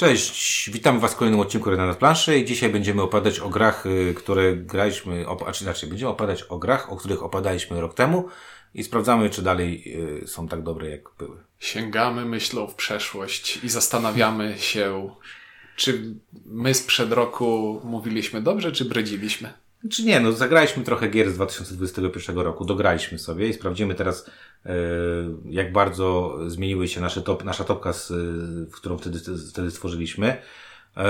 Cześć, witamy Was w kolejnym odcinku Rena na planszy i dzisiaj będziemy opadać o grach, y, które graliśmy, op, a czy inaczej, będziemy opadać o grach, o których opadaliśmy rok temu i sprawdzamy, czy dalej y, są tak dobre, jak były. Sięgamy myślą w przeszłość i zastanawiamy się, czy my sprzed roku mówiliśmy dobrze, czy bredziliśmy. Czy nie, no zagraliśmy trochę gier z 2021 roku, dograliśmy sobie i sprawdzimy teraz, y, jak bardzo zmieniły się nasze top, nasza topka, z, w którą wtedy, wtedy stworzyliśmy. Y,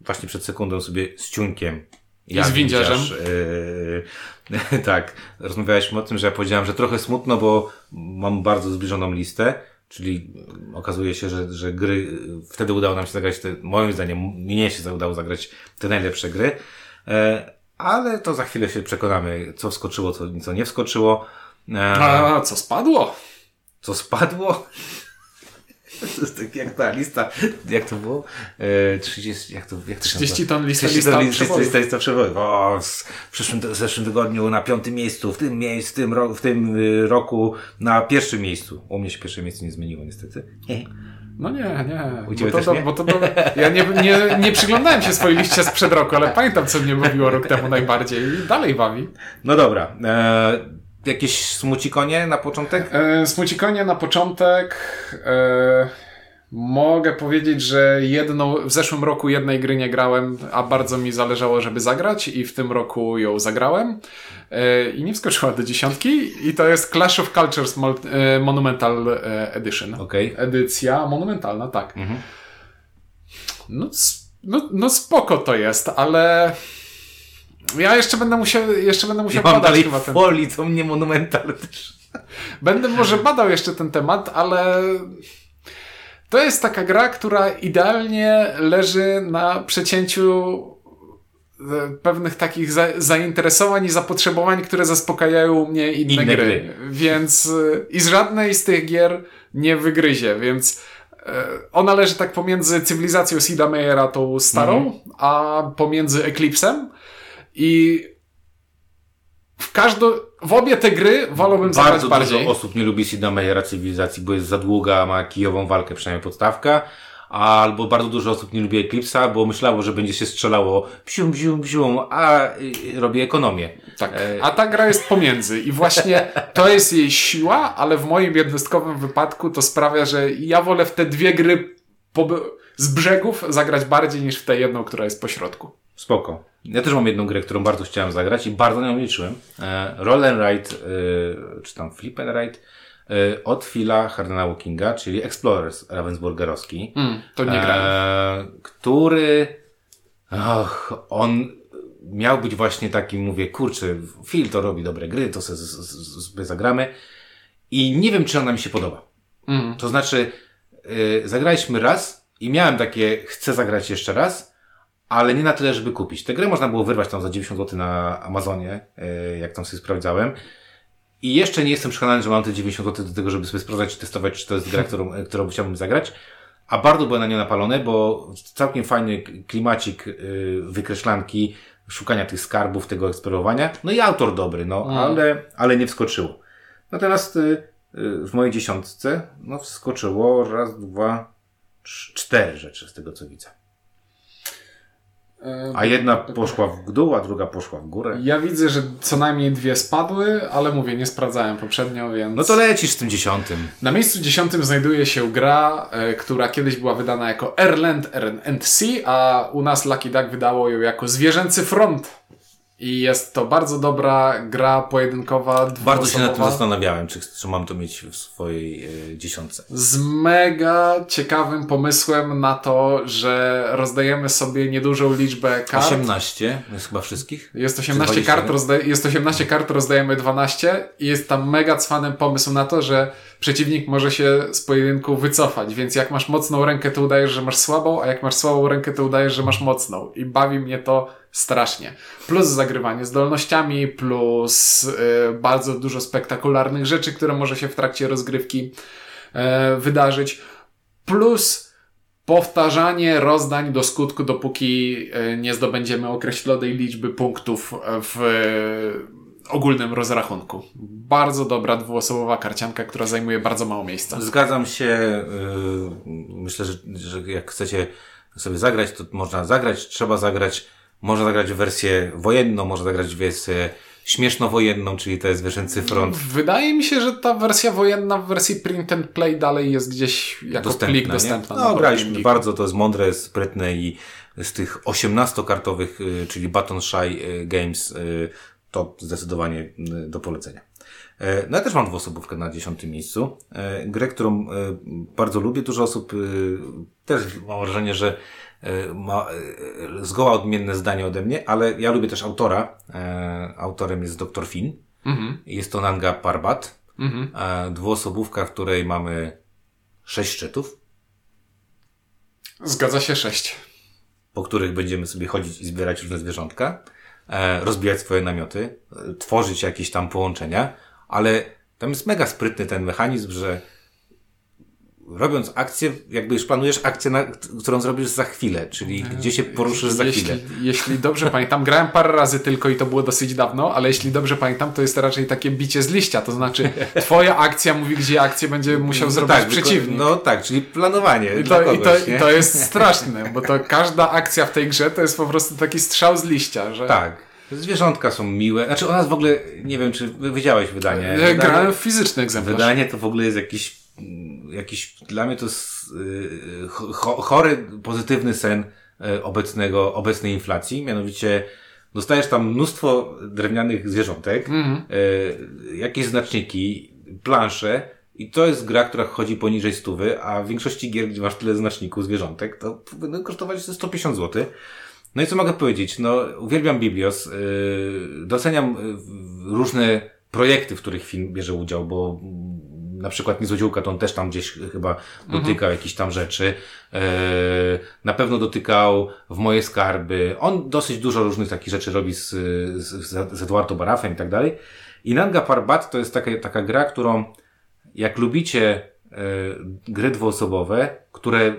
właśnie przed sekundą sobie z ciuńkiem I z windziarzem. Yy, tak, rozmawialiśmy o tym, że ja powiedziałem, że trochę smutno, bo mam bardzo zbliżoną listę, czyli okazuje się, że, że gry, wtedy udało nam się zagrać te, moim zdaniem, mnie się udało zagrać te najlepsze gry, ale to za chwilę się przekonamy, co wskoczyło, co, co nie wskoczyło. Yy, A co spadło? Co spadło? To jest tak jak ta lista, jak to było? E, 30, jak to, jak to 30 ton lista, 30 ton lista, lista, lista, lista przebojów. O, w przyszłym, w zeszłym tygodniu na piątym miejscu, w tym miejscu, w tym, ro, w tym y, roku na pierwszym miejscu. U mnie się pierwsze miejsce nie zmieniło niestety. No nie, nie. U ciebie bo to, nie? Bo to, to, ja nie, nie, nie przyglądałem się swojej liście sprzed roku, ale pamiętam, co mnie bawiło rok temu najbardziej i dalej bawi. No dobra. E, jakieś smucikonie na początek? E, Smucikonie na początek. E, mogę powiedzieć, że jedną, w zeszłym roku jednej gry nie grałem, a bardzo mi zależało, żeby zagrać i w tym roku ją zagrałem. E, I nie wskoczyła do dziesiątki i to jest Clash of Cultures Mol- e, Monumental e, Edition. Okej. Edycja monumentalna, tak. Mhm. No, no, no spoko to jest, ale ja jeszcze będę musiał, jeszcze będę Ja musiał mam badać dalej chyba ten... folii, co mnie monumental też. Będę może badał jeszcze ten temat, ale to jest taka gra, która idealnie leży na przecięciu e, pewnych takich za zainteresowań i zapotrzebowań, które zaspokajają mnie inne, Inne gry. gry. Więc e, i z żadnej z tych gier nie wygryzie, więc e, ona leży tak pomiędzy cywilizacją Sida Meyera, tą starą, Mhm. a pomiędzy Eclipsem i w każdą, w obie te gry wolałbym zagrać Bardzo bardziej. dużo osób nie lubi Sida Meyera cywilizacji, bo jest za długa, ma kijową walkę, przynajmniej podstawka. Albo bardzo dużo osób nie lubi Eclipse'a, bo myślało, że będzie się strzelało psium, psium, psium, a robi ekonomię. Tak. E, A ta gra jest pomiędzy i właśnie to jest jej siła, ale w moim jednostkowym wypadku to sprawia, że ja wolę w te dwie gry z brzegów zagrać bardziej niż w tę jedną, która jest po środku. Spoko. Ja też mam jedną grę, którą bardzo chciałem zagrać i bardzo na nią liczyłem. E, Roll and Ride, e, czy tam Flip and Ride, e, od Phila Hardena Walkinga, czyli Explorers Ravensburgerowski. Mm, to nie grałem. Który, och, on miał być właśnie taki, mówię, kurczę, Phil to robi dobre gry, to sobie sobie zagramy. I nie wiem, czy ona mi się podoba. Mm. To znaczy, zagraliśmy raz i miałem takie, chcę zagrać jeszcze raz, ale nie na tyle, żeby kupić. Tę grę można było wyrwać tam za 90 zł na Amazonie, yy, jak tam sobie sprawdzałem. I jeszcze nie jestem przekonany, że mam te 90 zł do tego, żeby sobie sprawdzać i testować, czy to jest gra, którą, e, którą chciałbym zagrać. A bardzo byłem na nią napalony, bo całkiem fajny klimacik, yy, wykreślanki, szukania tych skarbów, tego eksplorowania. No i autor dobry, no, Mm. ale, ale nie wskoczyło. Natomiast w mojej dziesiątce no, wskoczyło raz, dwa, cztery rzeczy z tego co widzę. E, A jedna poszła w dół, a druga poszła w górę. Ja widzę, że co najmniej dwie spadły, ale mówię, nie sprawdzałem poprzednio, więc... No to lecisz z tym dziesiątym. Na miejscu dziesiątym znajduje się gra, e, która kiedyś była wydana jako Erland RNC, a u nas Lucky Duck wydało ją jako Zwierzęcy Front. I jest to bardzo dobra gra pojedynkowa, Bardzo się nad tym zastanawiałem, czy, czy mam to mieć w swojej y, dziesiątce. z mega ciekawym pomysłem na to, że rozdajemy sobie niedużą liczbę kart. 18, jest chyba wszystkich? Jest 18 Czy kart, 21? rozda- jest 18 kart, rozdajemy 12 i jest tam mega cwanym pomysł na to, że przeciwnik może się z pojedynku wycofać, więc jak masz mocną rękę, to udajesz, że masz słabą, a jak masz słabą rękę, to udajesz, że masz mocną. I bawi mnie to strasznie. Plus zagrywanie zdolnościami, plus y, bardzo dużo spektakularnych rzeczy, które może się w trakcie rozgrywki e, wydarzyć. Plus powtarzanie rozdań do skutku, dopóki e, nie zdobędziemy określonej liczby punktów w ogólnym rozrachunku. Bardzo dobra dwuosobowa karcianka, która zajmuje bardzo mało miejsca. Zgadzam się. Yy, myślę, że, że jak chcecie sobie zagrać, to można zagrać, trzeba zagrać. Można zagrać w wersję wojenną, można zagrać w wersję śmieszno-wojenną, czyli to jest Wyżyncy Front. Wydaje mi się, że ta wersja wojenna w wersji print and play dalej jest gdzieś jako Dostępna, plik nie? dostępna. No, graliśmy bardzo, to jest mądre, sprytne i z tych 18-kartowych, y, czyli Button Shy y, Games, y, to zdecydowanie do polecenia. E, No ja też mam dwuosobówkę na dziesiątym miejscu. E, Grę, którą e, bardzo lubię. Dużo osób też ma wrażenie, że ma e, zgoła odmienne zdanie ode mnie, ale ja lubię też autora. E, Autorem jest dr Finn. Mhm. Jest to Nanga Parbat. Mhm. E, Dwuosobówka, w której mamy sześć szczytów. Zgadza się sześć. po których będziemy sobie chodzić i zbierać różne zwierzątka, e, rozbijać swoje namioty, e, tworzyć jakieś tam połączenia, ale tam jest mega sprytny ten mechanizm, że robiąc akcję, jakby już planujesz akcję, na, którą zrobisz za chwilę, czyli gdzie się poruszysz za jeśli, chwilę. Jeśli dobrze pamiętam, grałem parę razy tylko i to było dosyć dawno, ale jeśli dobrze pamiętam, to jest raczej takie bicie z liścia, to znaczy twoja akcja mówi, gdzie akcję będzie musiał zrobić tak, przeciwnik. No tak, czyli planowanie I to, i, kogoś, to, nie? I to jest straszne, bo to każda akcja w tej grze to jest po prostu taki strzał z liścia, że Tak. Zwierzątka są miłe. Znaczy, u nas w ogóle, nie wiem, czy widziałeś wydanie. Grałem w fizyczny egzemplarz. Wydanie to w ogóle jest jakiś, jakiś dla mnie to jest yy, cho- chory, pozytywny sen yy, obecnego, obecnej inflacji. Mianowicie dostajesz tam mnóstwo drewnianych zwierzątek, yy, jakieś znaczniki, plansze i to jest gra, która chodzi poniżej stówy, a w większości gier, gdzie masz tyle znaczników zwierzątek, to będą kosztować 150 zł. No i co mogę powiedzieć? No, uwielbiam Biblios. Yy, doceniam różne projekty, w których film bierze udział, bo mm, na przykład Niezłodziółka to on też tam gdzieś chyba dotykał jakichś tam rzeczy. Yy, na pewno dotykał w moje skarby. On dosyć dużo różnych takich rzeczy robi z, z, z Eduardo Barafem i tak dalej. I Nanga Parbat to jest taka, taka gra, którą jak lubicie yy, gry dwuosobowe, które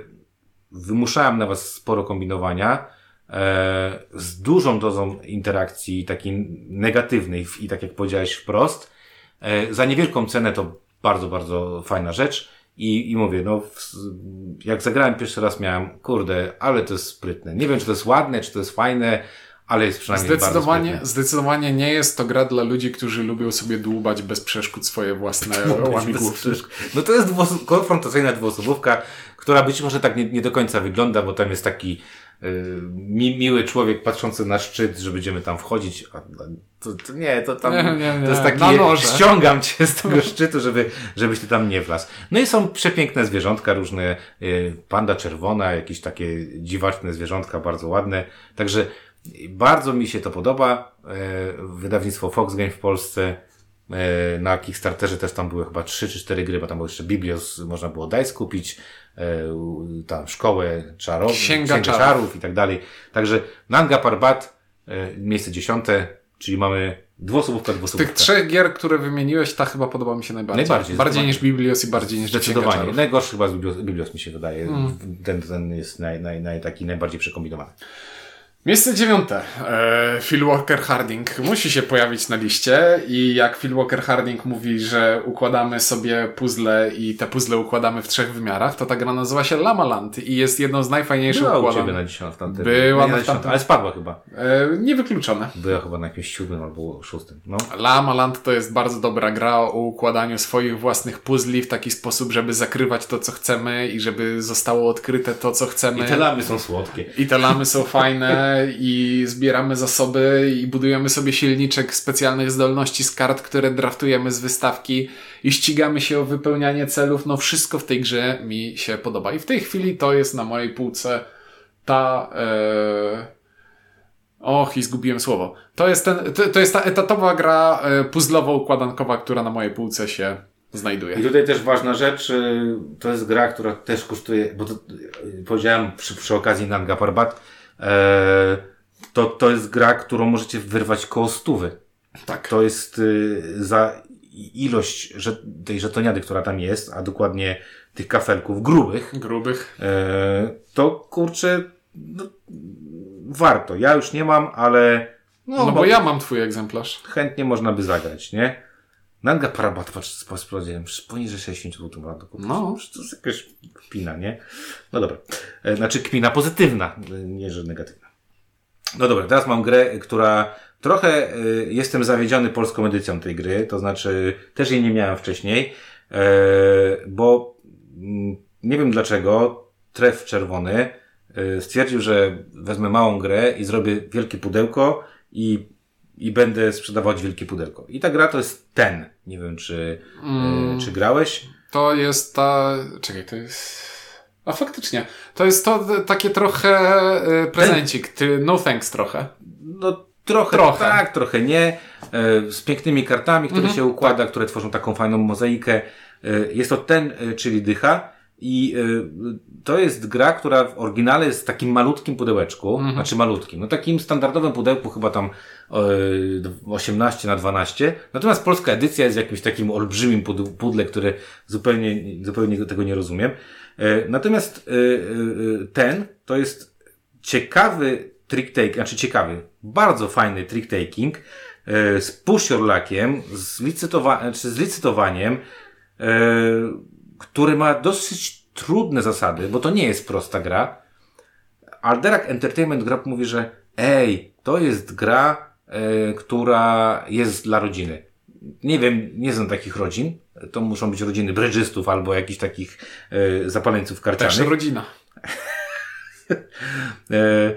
wymuszałem na was sporo kombinowania, e, z dużą dozą interakcji takiej negatywnej i tak jak powiedziałeś wprost. E, za niewielką cenę to bardzo, bardzo fajna rzecz. I, i mówię, no, w, jak zagrałem pierwszy raz miałem, kurde, ale to jest sprytne. Nie wiem, czy to jest ładne, czy to jest fajne, ale jest przynajmniej bardzo Zdecydowanie, sprytne. zdecydowanie nie jest to gra dla ludzi, którzy lubią sobie dłubać bez przeszkód swoje własne łamigłówki. No to jest dwuos- konfrontacyjna dwuosobówka, która być może tak nie, nie do końca wygląda, bo tam jest taki mi, miły człowiek patrzący na szczyt, że będziemy tam wchodzić. A, a to, to nie, to tam Nie, nie, nie. to jest taki ściągam cię z tego szczytu, żeby, żebyś ty tam nie wlazł. No i są przepiękne zwierzątka, różne y, panda czerwona, jakieś takie dziwaczne zwierzątka, bardzo ładne. Także bardzo mi się to podoba. Y, wydawnictwo Fox Game w Polsce E, Na Kickstarterze też tam były chyba 3 czy 4 gry, bo tam był jeszcze Biblios, można było DICE kupić, tam szkołę czarów, Księga czarów. czarów. i tak dalej. Także Nanga Parbat, e, miejsce dziesiąte, czyli mamy dwuosobówka, Tych dwuosobówka. trzech gier, które wymieniłeś, ta chyba podoba mi się najbardziej. Najbardziej, Bardziej niż Biblios i bardziej niż Księga Zdecydowanie. Czarów. Najgorszy chyba z Biblios, Biblios mi się wydaje. Mm. Ten, ten jest naj, naj, naj, taki najbardziej przekombinowany. Miejsce dziewiąte. E, Phil Walker Harding musi się pojawić na liście i jak Phil Walker Harding mówi, że układamy sobie puzzle i te puzzle układamy w trzech wymiarach, to ta gra nazywa się Lamaland i jest jedną z najfajniejszych Była u układanych. Ciebie na dziesiątym. tamtym- Była na dziesiątym, ale spadła chyba. E, niewykluczone. Była chyba na jakimś siódmym albo szóstym. No. Lamaland to jest bardzo dobra gra o układaniu swoich własnych puzli w taki sposób, żeby zakrywać to, co chcemy i żeby zostało odkryte to, co chcemy. I te lamy są słodkie. I te lamy są fajne i zbieramy zasoby i budujemy sobie silniczek specjalnych zdolności z kart, które draftujemy z wystawki i ścigamy się o wypełnianie celów. No wszystko w tej grze mi się podoba. I w tej chwili to jest na mojej półce ta... E... Och, i zgubiłem słowo. To jest, ten, to, to jest ta etatowa gra e, puzzlowo-układankowa, która na mojej półce się znajduje. I tutaj też ważna rzecz, y, to jest gra, która też kosztuje, bo to, y, powiedziałem przy, przy okazji Nanga Parbat, e, to, to jest gra, którą możecie wyrwać koło stówy. Tak. To jest y, za ilość że, tej żetoniady, która tam jest, a dokładnie tych kafelków grubych, Grubych. e, to kurczę, no, warto. Ja już nie mam, ale No, no bo, bo ja mam twój egzemplarz. Chętnie można by zagrać, nie? Nanga Parabata, patrz, sprawdziłem, poniżej 60 zł to kupić. No. To jest jakaś kpina, nie? No dobra. E, znaczy kpina pozytywna, nie, że negatywna. No dobra, teraz mam grę, która trochę e, jestem zawiedziony polską edycją tej gry, to znaczy też jej nie miałem wcześniej, e, bo mm, nie wiem dlaczego tref czerwony stwierdził, że wezmę małą grę i zrobię wielkie pudełko i i będę sprzedawać wielkie pudełko. I ta gra to jest ten. Nie wiem, czy, mm. y, czy grałeś. To jest ta. Czekaj, to jest. A faktycznie. To jest to takie trochę y, prezencik. Ty, no thanks trochę. No trochę, trochę. tak, trochę nie. Y, z pięknymi kartami, które -hmm. się układa, tak. które tworzą taką fajną mozaikę. Jest to ten, czyli dycha. I y, to jest gra, która w oryginale jest w takim malutkim pudełeczku, mhm. znaczy malutkim, no takim standardowym pudełku chyba tam y, 18 na 12. Natomiast polska edycja jest jakimś takim olbrzymim pudle, które zupełnie, zupełnie tego nie rozumiem. Y, natomiast y, y, ten to jest ciekawy trick taking, znaczy ciekawy, bardzo fajny trick taking y, z pusiorlakiem, z, licytowa znaczy z licytowaniem, y, który ma dosyć trudne zasady, bo to nie jest prosta gra. Alderak Entertainment Group mówi, że ej, to jest gra, e, która jest dla rodziny. Nie wiem, nie znam takich rodzin. To muszą być rodziny brydżystów albo jakichś takich e, zapaleńców karcianych. Też rodzina. e,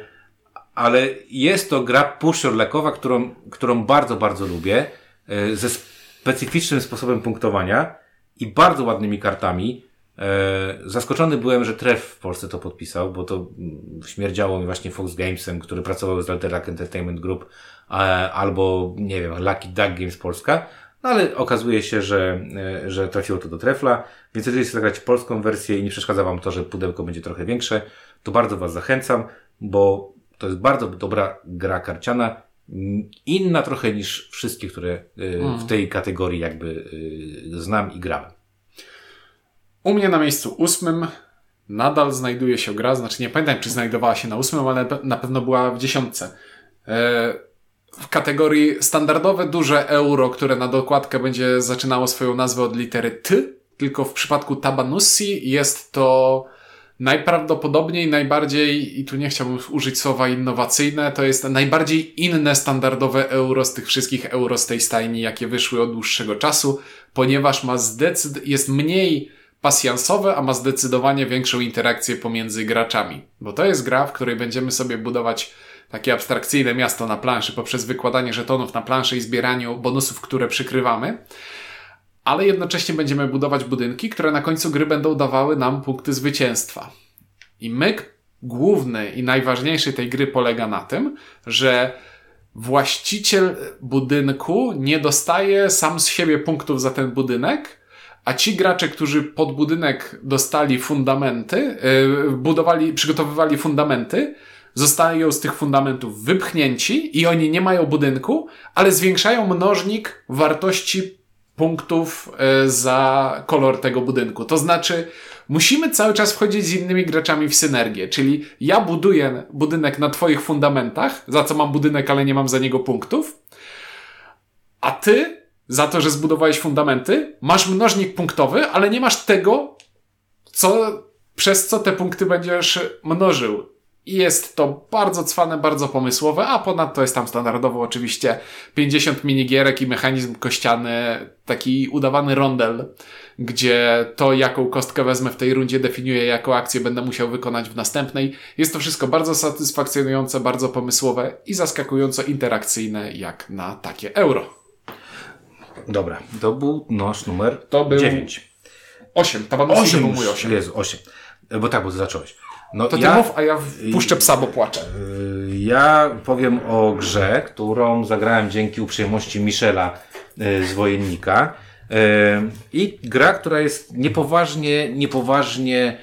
ale jest to gra pushorlekowa, którą, którą bardzo, bardzo lubię. E, ze specyficznym sposobem punktowania i bardzo ładnymi kartami. E, zaskoczony byłem, że Tref w Polsce to podpisał, bo to mm, śmierdziało mi właśnie Fox Gamesem, który pracował z Alterac Entertainment Group, albo, nie wiem, Lucky Duck Games Polska. No ale okazuje się, że, e, że trafiło to do Trefla, więc jeżeli chcecie zagrać polską wersję i nie przeszkadza Wam to, że pudełko będzie trochę większe, to bardzo Was zachęcam, bo to jest bardzo dobra gra karciana, inna trochę niż wszystkie, które y, w mm. tej kategorii jakby y, znam i grałem. U mnie na miejscu ósmym nadal znajduje się gra, znaczy nie pamiętam, czy znajdowała się na ósmym, ale na pewno była w dziesiątce. E, w kategorii standardowe duże euro, które na dokładkę będzie zaczynało swoją nazwę od litery T, tylko w przypadku Tabanussi jest to najprawdopodobniej najbardziej, i tu nie chciałbym użyć słowa innowacyjne, to jest najbardziej inne standardowe euro z tych wszystkich euro z tej stajni, jakie wyszły od dłuższego czasu, ponieważ ma zdecyd jest mniej pasjansowe, a ma zdecydowanie większą interakcję pomiędzy graczami. Bo to jest gra, w której będziemy sobie budować takie abstrakcyjne miasto na planszy poprzez wykładanie żetonów na planszy i zbieraniu bonusów, które przykrywamy ale jednocześnie będziemy budować budynki, które na końcu gry będą dawały nam punkty zwycięstwa. I myk główny i najważniejszy tej gry polega na tym, że właściciel budynku nie dostaje sam z siebie punktów za ten budynek, a ci gracze, którzy pod budynek dostali fundamenty, yy, budowali, przygotowywali fundamenty, zostają z tych fundamentów wypchnięci i oni nie mają budynku, ale zwiększają mnożnik wartości punktów e, za kolor tego budynku. To znaczy, musimy cały czas wchodzić z innymi graczami w synergię, czyli ja buduję budynek na Twoich fundamentach, za co mam budynek, ale nie mam za niego punktów, a Ty, za to, że zbudowałeś fundamenty, masz mnożnik punktowy, ale nie masz tego, co, przez co te punkty będziesz mnożył. I jest to bardzo cwane, bardzo pomysłowe, a ponadto jest tam standardowo oczywiście 50 minigierek i mechanizm kościany, taki udawany rondel, gdzie to, jaką kostkę wezmę w tej rundzie, definiuje, jaką akcję będę musiał wykonać w następnej. Jest to wszystko bardzo satysfakcjonujące, bardzo pomysłowe i zaskakująco interakcyjne, jak na takie euro. Dobra, to był nasz numer to był 9. 8, taban 8 był mój 8. Jezu, 8. Bo tak, bo zacząłeś. No to ty ja, mów, a ja puszczę psa, bo płaczę. Y, ja powiem o grze, którą zagrałem dzięki uprzejmości Michela y, z Wojennika. Y, I gra, która jest niepoważnie, niepoważnie,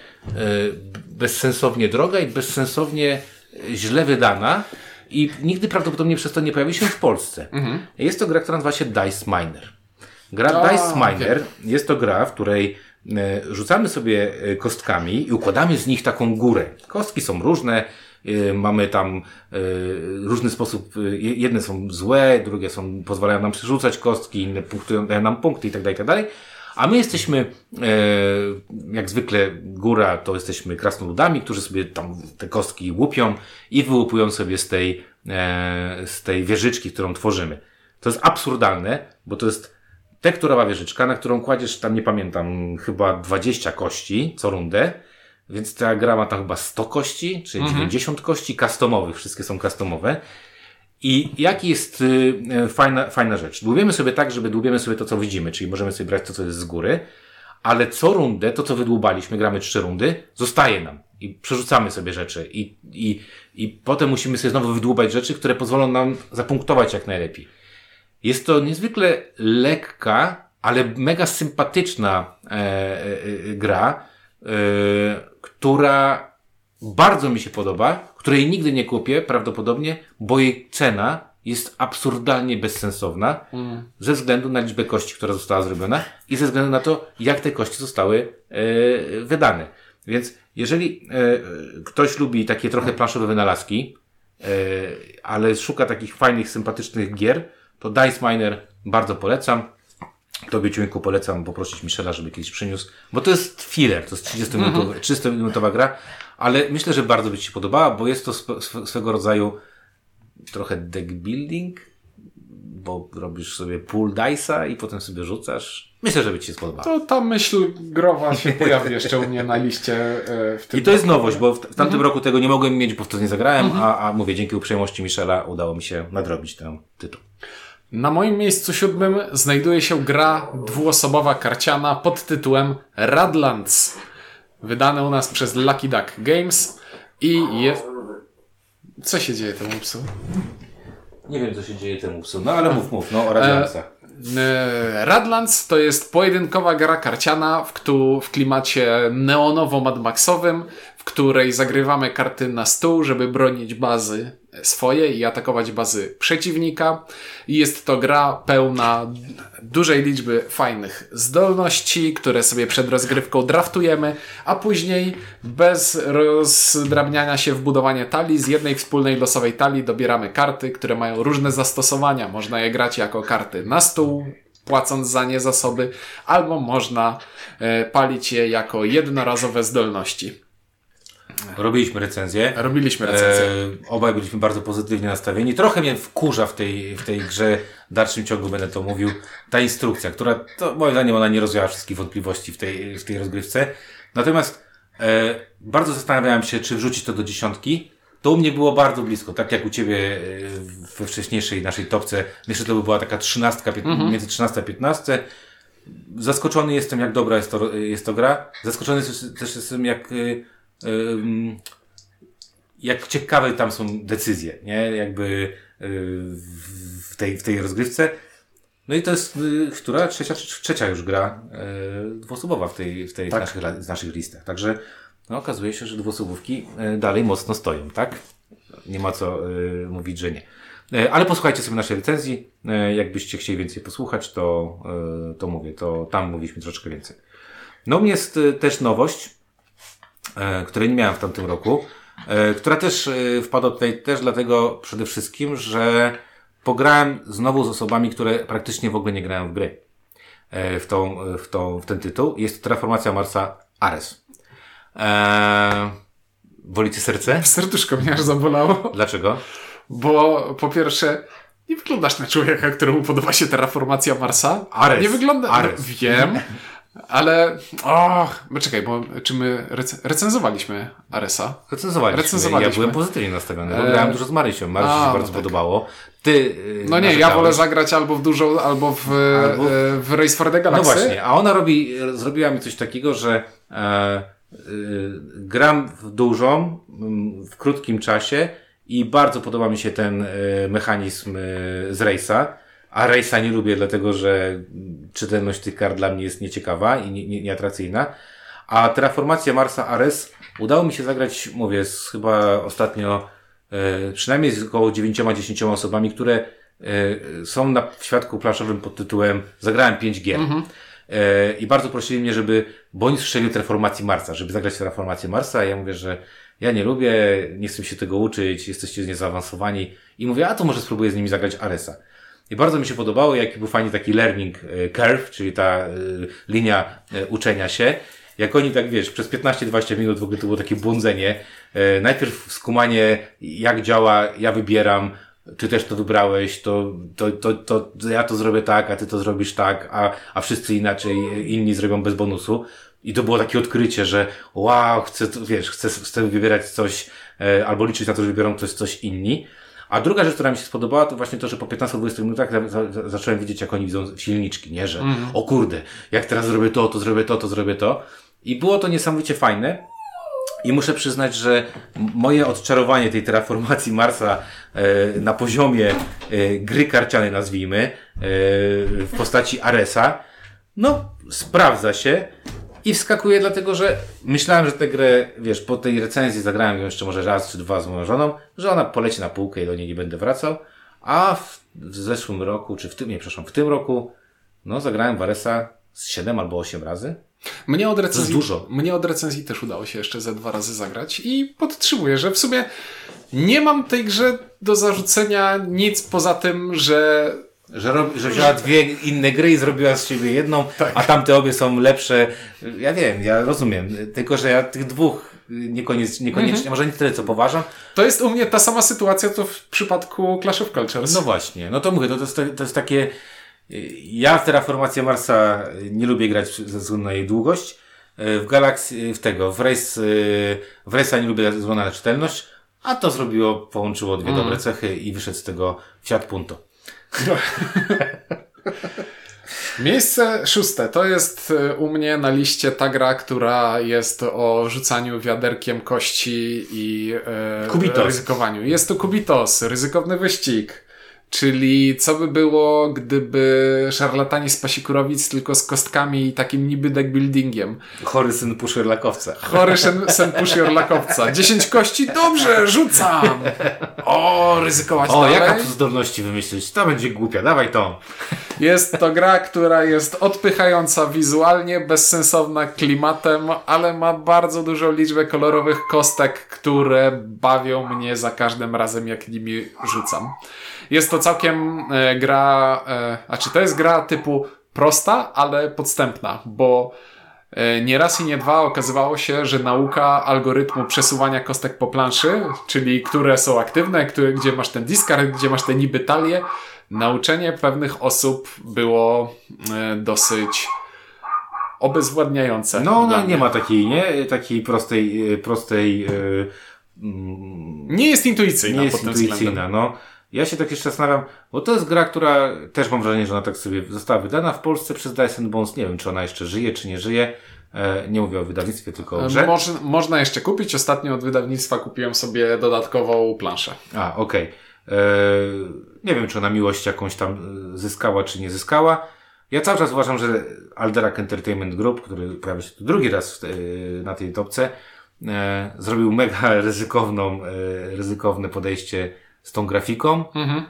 bezsensownie droga i bezsensownie źle wydana. I nigdy prawdopodobnie przez to nie pojawi się w Polsce. Mhm. Jest to gra, która nazywa się Dice Miner. Gra o, Dice Miner okay. jest to gra, w której rzucamy sobie e, kostkami i układamy z nich taką górę. Kostki są różne, y, mamy tam różny sposób, jedne są złe, drugie są, pozwalają nam przerzucać kostki, inne punktują, dają nam punkty i tak dalej, i tak. A my jesteśmy, e, jak zwykle góra, to jesteśmy krasnoludami, którzy sobie tam te kostki łupią i wyłupują sobie z tej, e, z tej wieżyczki, którą tworzymy. To jest absurdalne, bo to jest tekturowa wieżyczka, na którą kładziesz tam, nie pamiętam, chyba 20 kości co rundę, więc ta gra ma tam chyba 100 kości, czyli 90 kości customowych, wszystkie są customowe. I jaki jest y, y, fajna, fajna rzecz? Dłubiemy sobie tak, żeby dłubiemy sobie to, co widzimy, czyli możemy sobie brać to, co jest z góry, ale co rundę, to co wydłubaliśmy, gramy trzy rundy, zostaje nam. I przerzucamy sobie rzeczy. I, i, I potem musimy sobie znowu wydłubać rzeczy, które pozwolą nam zapunktować jak najlepiej. Jest to niezwykle lekka, ale mega sympatyczna e, e, e, gra, e, która bardzo mi się podoba, której nigdy nie kupię prawdopodobnie, bo jej cena jest absurdalnie bezsensowna ze względu na liczbę kości, która została zrobiona i ze względu na to, jak te kości zostały e, wydane. Więc jeżeli e, ktoś lubi takie trochę planszowe wynalazki, e, ale szuka takich fajnych, sympatycznych gier, to Dice Miner bardzo polecam. Tobie Ciuńku polecam poprosić Michela, żeby kiedyś przyniósł, bo to jest filler, to jest 30-minutowa 30-minutowa gra, ale myślę, że bardzo by Ci się podobała, bo jest to swe- swe- swego rodzaju trochę deck building, bo robisz sobie pool dice'a i potem sobie rzucasz. Myślę, że by Ci się spodobała. To ta myśl growa się pojawi jeszcze u mnie na liście e, w tym I to jest nowość, bo w, tamtym roku tego nie mogłem mieć, bo w to nie zagrałem, a, a mówię, dzięki uprzejmości Michela udało mi się nadrobić ten tytuł. Na moim miejscu siódmym znajduje się gra dwuosobowa karciana pod tytułem Radlands. Wydane u nas przez Lucky Duck Games i jest... Co się dzieje temu psu? Nie wiem, co się dzieje temu psu, no ale mów, mów, no o Radlansach. E, Radlands to jest pojedynkowa gra karciana w, w klimacie neonowo-Mad Maxowym, w której zagrywamy karty na stół, żeby bronić bazy swoje i atakować bazy przeciwnika. Jest to gra pełna dużej liczby fajnych zdolności, które sobie przed rozgrywką draftujemy, a później bez rozdrabniania się w budowanie talii, z jednej wspólnej losowej talii dobieramy karty, które mają różne zastosowania. Można je grać jako karty na stół, płacąc za nie zasoby, albo można e, palić je jako jednorazowe zdolności. Robiliśmy recenzję. Robiliśmy recenzję. E, obaj byliśmy bardzo pozytywnie nastawieni. Trochę mnie wkurza w tej, w tej grze, w dalszym ciągu będę to mówił, ta instrukcja, która, to moim zdaniem ona nie rozwiała wszystkich wątpliwości w tej, w tej rozgrywce. Natomiast e, bardzo zastanawiałem się, czy wrzucić to do dziesiątki. To u mnie było bardzo blisko, tak jak u Ciebie e, we wcześniejszej naszej topce. Myślę, że to by była taka trzynastka, pięt- między 13 a 15. Zaskoczony jestem, jak dobra jest to, jest to gra. Zaskoczony też, też jestem, jak, y, ym, jak ciekawe tam są decyzje, nie? Jakby y, w, tej, w tej rozgrywce. No i to jest, y, która? Trzecia, trzecia już gra y, dwuosobowa w tej, w tej Tak. w naszych, naszych listach. Także no, okazuje się, że dwuosobówki dalej mocno stoją, tak? Nie ma co mówić, że nie. Ale posłuchajcie sobie naszej recenzji. Jakbyście chcieli więcej posłuchać, to, to mówię, to tam mówiliśmy troszeczkę więcej. No, jest też nowość, której nie miałem w tamtym roku, e, która też e, wpadła tutaj też dlatego przede wszystkim, że pograłem znowu z osobami, które praktycznie w ogóle nie grałem w gry. E, W, tą, w, tą, w ten tytuł. Jest to Terraformacja Marsa Ares. Eee, wolicie serce? Serduszko mnie aż zabolało, Dlaczego? bo po pierwsze nie wyglądasz na człowieka, któremu podoba się terraformacja Marsa. Ares. Nie wygląda... Ares. No, wiem, ale... Och, bo czekaj, bo czy my rec- recenzowaliśmy Aresa? Recenzowaliśmy. Recenzowaliśmy. Ja byłem pozytywnie nastawiony, bo E, grałem dużo z Marysią. Marysi się no bardzo tak. podobało. Ty y, No nie, ja wolę zagrać albo w dużą, albo w, Albo- e, w Race for the No Galaxy. właśnie, a ona robi, zrobiła mi coś takiego, że e, y, gram w dużą, w krótkim czasie i bardzo podoba mi się ten y, mechanizm y, z Race'a. A Race'a nie lubię, dlatego że czytelność tych kart dla mnie jest nieciekawa i nie- nie- nieatrakcyjna. A Terraformacja Marsa Ares udało mi się zagrać, mówię, z chyba ostatnio e, przynajmniej z około 9-10 osobami, które e, są na w świadku planszowym pod tytułem Zagrałem 5 gier. E, I bardzo prosili mnie, żeby, słyszeli o Terraformacji Marsa, żeby zagrać Terraformację Marsa. Ja mówię, że ja nie lubię, nie chcę się tego uczyć, jesteście niezaawansowani. I mówię, a to może spróbuję z nimi zagrać Aresa. I bardzo mi się podobało, jaki był fajnie taki learning e, curve, czyli ta e, linia e, uczenia się. Jak oni tak, wiesz, przez 15-20 minut w ogóle to było takie błądzenie. Najpierw skumanie, jak działa, ja wybieram, czy też to wybrałeś, to, to, to, to ja to zrobię tak, a ty to zrobisz tak, a, a wszyscy inaczej, inni zrobią bez bonusu. I to było takie odkrycie, że wow, chcę, wiesz, chcę, chcę wybierać coś, albo liczyć na to, że wybiorą coś, coś inni. A druga rzecz, która mi się spodobała, to właśnie to, że po 15-20 minutach zacząłem widzieć, jak oni widzą silniczki, nie? Że mm. o kurde, jak teraz zrobię to, to zrobię to, to zrobię to. I było to niesamowicie fajne. I muszę przyznać, że moje odczarowanie tej terraformacji Marsa e, na poziomie e, gry karcianej, nazwijmy, e, w postaci Aresa, no, sprawdza się. I wskakuje dlatego, że myślałem, że tę grę, wiesz, po tej recenzji zagrałem ją jeszcze może raz czy dwa z moją żoną, że ona poleci na półkę i do niej nie będę wracał. A w, w zeszłym roku, czy w tym, nie, przepraszam, w tym roku, no, zagrałem Varesa z 7 albo 8 razy. Mnie od, recenzji, dużo. mnie od recenzji też udało się jeszcze ze dwa razy zagrać i podtrzymuję, że w sumie nie mam tej grze do zarzucenia nic poza tym, że że, rob, że wzięła dwie inne gry i zrobiła z siebie jedną, tak. a tamte obie są lepsze. Ja wiem, ja rozumiem. Tylko, że ja tych dwóch niekoniecznie, niekoniecznie mhm. może nie tyle, co poważam. To jest u mnie ta sama sytuacja, co w przypadku Clash of Cultures. No właśnie, no to mówię, to, to, jest, to jest takie... Ja w Terraformację Marsa nie lubię grać ze względu na jej długość. W Galaxy, w tego, w Race, w Race'a nie lubię ze względu na czytelność, a to zrobiło, połączyło dwie mm. dobre cechy i wyszedł z tego Fiat Punto. Miejsce szóste to jest e, u mnie na liście ta gra, która jest o rzucaniu wiaderkiem kości i e, ryzykowaniu. Jest to Kubitos, ryzykowny wyścig. Czyli co by było, gdyby szarlatani z pasikurowic tylko z kostkami i takim niby deckbuildingiem. Chory syn pusherlakowca. Chory syn, syn pusherlakowca. 10 kości? Dobrze, rzucam! O, ryzykować o, dalej. jaka tu zdolności wymyślić? To będzie głupia, dawaj to. Jest to gra, która jest odpychająca wizualnie, bezsensowna klimatem, ale ma bardzo dużą liczbę kolorowych kostek, które bawią mnie za każdym razem, jak nimi rzucam. Jest to całkiem e, gra, e, a czy to jest gra typu prosta, ale podstępna, bo e, nie raz i nie dwa okazywało się, że nauka algorytmu przesuwania kostek po planszy, czyli które są aktywne, które, gdzie masz ten discard, gdzie masz te niby talie, nauczenie pewnych osób było e, dosyć obezwładniające. No, no nie ma takiej, nie? Takiej prostej, prostej. Yy, nie jest intuicyjna. Nie jest intuicyjna, no. Ja się tak jeszcze zastanawiam, bo to jest gra, która też mam wrażenie, że ona tak sobie została wydana w Polsce przez Dyson Bones. Nie wiem, czy ona jeszcze żyje, czy nie żyje. E, nie mówię o wydawnictwie, tylko o grze. Moż, można jeszcze kupić. Ostatnio od wydawnictwa kupiłem sobie dodatkową planszę. A, okej. Okay. E, nie wiem, czy ona miłość jakąś tam e, zyskała, czy nie zyskała. Ja cały czas uważam, że Alderac Entertainment Group, który pojawia się tu drugi raz na tej topce, zrobił mega ryzykowną, ryzykowne podejście z tą grafiką mhm.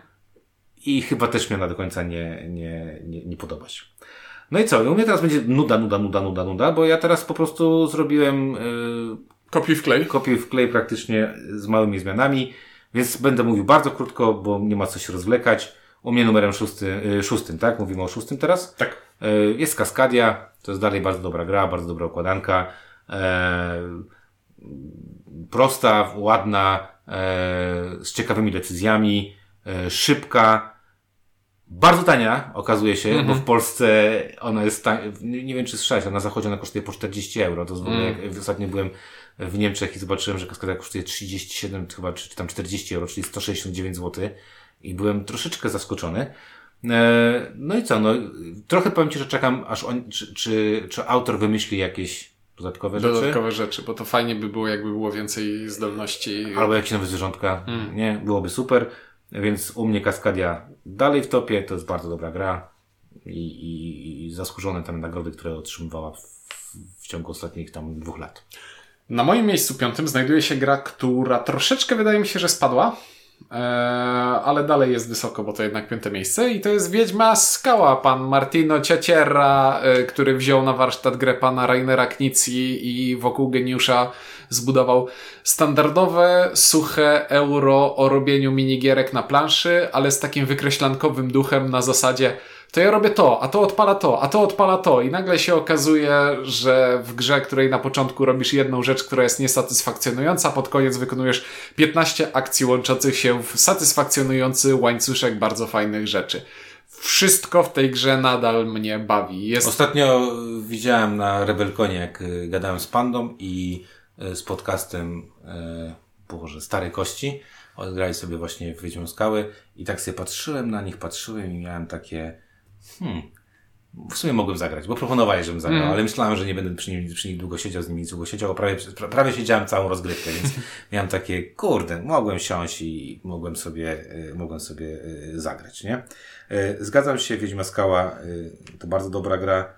i chyba też mnie na do końca nie, nie, nie, nie podobać. No i co? U mnie teraz będzie nuda, nuda, nuda, nuda, nuda, bo ja teraz po prostu zrobiłem yy, kopiuj w klej. Kopiuj w klej praktycznie z małymi zmianami, więc będę mówił bardzo krótko, bo nie ma co się rozwlekać. U mnie numerem szósty, yy, szóstym, tak? Mówimy o szóstym teraz? Tak. Yy, jest Kaskadia, to jest dalej bardzo dobra gra, bardzo dobra układanka. prosta, ładna, z ciekawymi decyzjami, e, szybka, bardzo tania okazuje się, mm -hmm. bo w mhm. Polsce ona jest tań, nie wiem czy słyszałeś, a na zachodzie ona kosztuje po 40 euro. To jest w mm. jak ostatnio byłem w Niemczech i zobaczyłem, że kaskada kosztuje 37 chyba, czy, czy tam 40 euro, czyli 169 zł i byłem troszeczkę zaskoczony. E, no i co, no, trochę powiem Ci, że czekam, aż on, czy, czy, czy autor wymyśli jakieś dodatkowe rzeczy. Dodatkowe rzeczy, bo to fajnie by było, jakby było więcej zdolności. Albo jakieś nowe zwierzątka, mm. nie? Byłoby super. Więc u mnie Kaskadia dalej w topie, to jest bardzo dobra gra i, i, i zasłużone tam nagrody, które otrzymywała w, w ciągu ostatnich tam dwóch lat. Na moim miejscu piątym znajduje się gra, która troszeczkę wydaje mi się, że spadła. Eee, ale dalej jest wysoko, bo to jednak piąte miejsce. I to jest Wiedźma Skała, pan Martino Ciacierra, e, który wziął na warsztat grę pana Rainera Knicji i wokół geniusza zbudował standardowe, suche euro o robieniu minigierek na planszy, ale z takim wykreślankowym duchem na zasadzie to ja robię to, a to odpala to, a to odpala to i nagle się okazuje, że w grze, której na początku robisz jedną rzecz, która jest niesatysfakcjonująca, pod koniec wykonujesz 15 akcji łączących się w satysfakcjonujący łańcuszek bardzo fajnych rzeczy. Wszystko w tej grze nadal mnie bawi. Jest... Ostatnio widziałem na Rebelkonie, jak y, gadałem z Pandą i y, z podcastem, y, Boże, Stare Kości. Odgrali sobie właśnie Wiedźmą Skały i tak sobie patrzyłem na nich, patrzyłem i miałem takie hmm, w sumie mogłem zagrać, bo proponowali, żebym zagrał, mm. ale myślałem, że nie będę przy, nim, przy nich długo siedział, z nimi długo siedział, prawie, prawie siedziałem całą rozgrywkę, więc miałem takie, kurde, mogłem siąść i mogłem sobie, mogłem sobie zagrać, nie? Zgadzam się, Wiedźma Skała to bardzo dobra gra,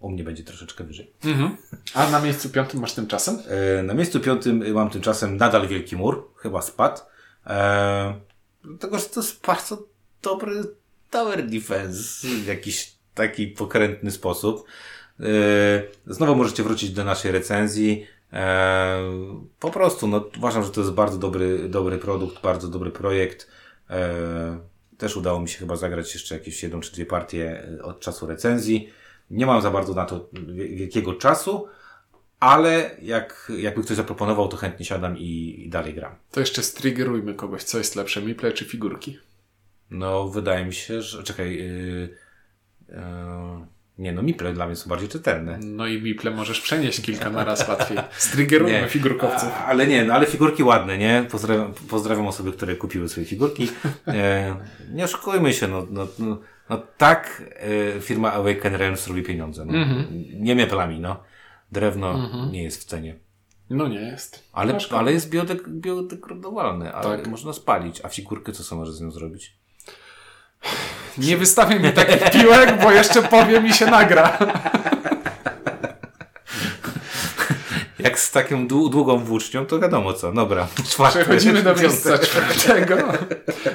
u mnie będzie troszeczkę wyżej. -hmm. A na miejscu piątym masz tymczasem? Na miejscu piątym mam tymczasem nadal Wielki Mur, chyba spadł, dlatego, że to jest bardzo dobry tower defense w jakiś taki pokrętny sposób. E, znowu możecie wrócić do naszej recenzji. E, po prostu, no, uważam, że to jest bardzo dobry, dobry produkt, bardzo dobry projekt. E, też udało mi się chyba zagrać jeszcze jakieś jedną czy dwie partie od czasu recenzji. Nie mam za bardzo na to wielkiego czasu, ale jak, jakby ktoś zaproponował, to chętnie siadam i, i dalej gram. To jeszcze striggerujmy kogoś, co jest lepsze, miple czy figurki? No, wydaje mi się, że. Czekaj. Yy, yy, nie, no, Miple dla mnie są bardziej czytelne. No i Miple możesz przenieść kilka na raz łatwiej. Striggerujmy figurkowców. A, ale nie, no ale figurki ładne, nie? Pozdrawiam, pozdrawiam osoby, które kupiły sobie figurki. E, nie oszukujmy się, no, no, no, no tak e, firma Awaken Realms robi pieniądze. No. Mm -hmm. Nie Miplami, no. Drewno mm -hmm. nie jest w cenie. No nie jest. Ale, ale jest biodek, biodegradowalny, ale tak. można spalić. A figurkę co sobie może z nią zrobić? Nie wystawię mi takich piłek, bo jeszcze powie mi się nagra. Jak z taką długą włócznią, to wiadomo co. Dobra, czwarty. Przechodzimy do miejsca czwartego.